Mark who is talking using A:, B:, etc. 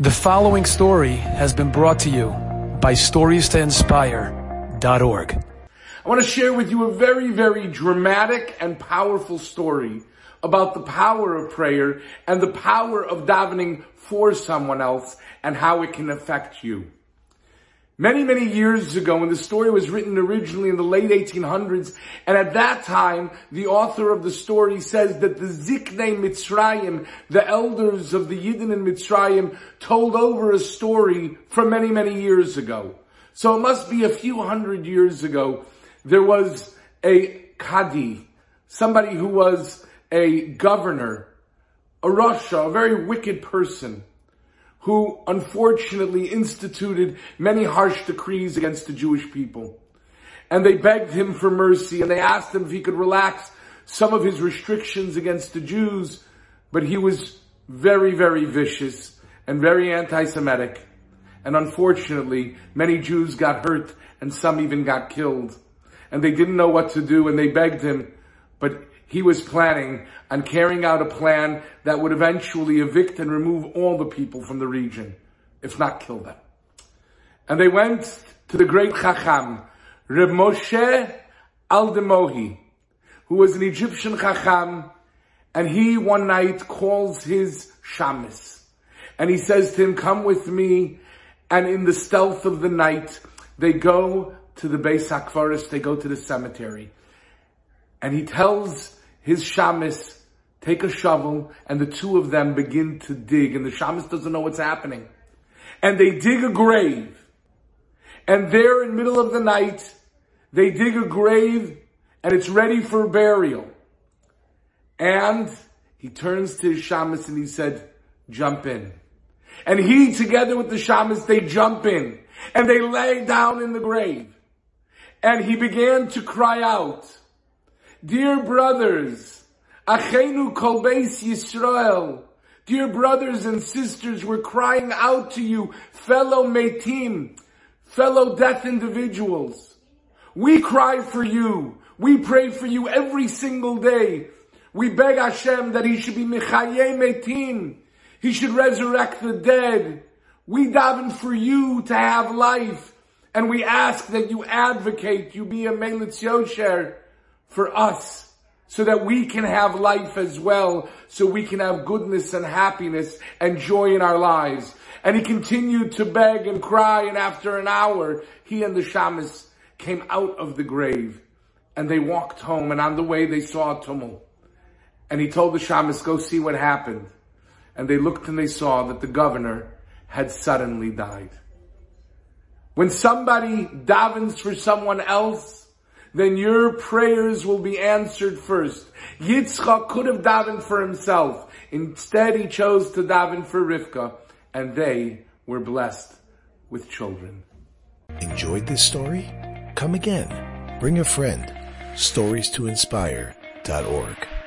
A: The following story has been brought to you by StoriesToInspire.org.
B: I want to share with you a very, very dramatic and powerful story about the power of prayer and the power of davening for someone else and how it can affect you. Many, many years ago when the story was written originally in the late 1800s, and at that time, the author of the story says that the Ziknei Mitzrayim, the elders of the Yidden in Mitzrayim, told over a story from many, many years ago. So it must be a few hundred years ago. There was a Kadi, somebody who was a governor, a Rasha, a very wicked person who unfortunately instituted many harsh decrees against the Jewish people. And they begged him for mercy and they asked him if he could relax some of his restrictions against the Jews, but he was very, very vicious and very anti-Semitic. And unfortunately, many Jews got hurt and some even got killed. And they didn't know what to do and they begged him, but he was planning on carrying out a plan that would eventually evict and remove all the people from the region, if not kill them. And they went to the great Chacham, Reb Moshe Aldemohi, who was an Egyptian Chacham, and he one night calls his Shamis. And he says to him, come with me, and in the stealth of the night, they go to the Beis HaKvaris, they go to the cemetery. And he tells his shamus take a shovel and the two of them begin to dig and the shamus doesn't know what's happening. And they dig a grave. And there in middle of the night, they dig a grave and it's ready for burial. And he turns to his shamus and he said, jump in. And he together with the shamus, they jump in and they lay down in the grave. And he began to cry out, Dear brothers, Achenu Kolbeis Yisrael, dear brothers and sisters, we're crying out to you, fellow Metim, fellow death individuals. We cry for you. We pray for you every single day. We beg Hashem that He should be Mechaye Metim. He should resurrect the dead. We daven for you to have life. And we ask that you advocate, you be a Melitz Yosher, for us so that we can have life as well, so we can have goodness and happiness and joy in our lives. And he continued to beg and cry and after an hour, he and the shamus came out of the grave and they walked home and on the way they saw a tumult. And he told the shamus, go see what happened. And they looked and they saw that the governor had suddenly died. When somebody davens for someone else, then your prayers will be answered first. Yitzchak could have davened for himself. Instead, he chose to daven for Rivka, and they were blessed with children.
C: Enjoyed this story? Come again. Bring a friend. Stories to inspire.org.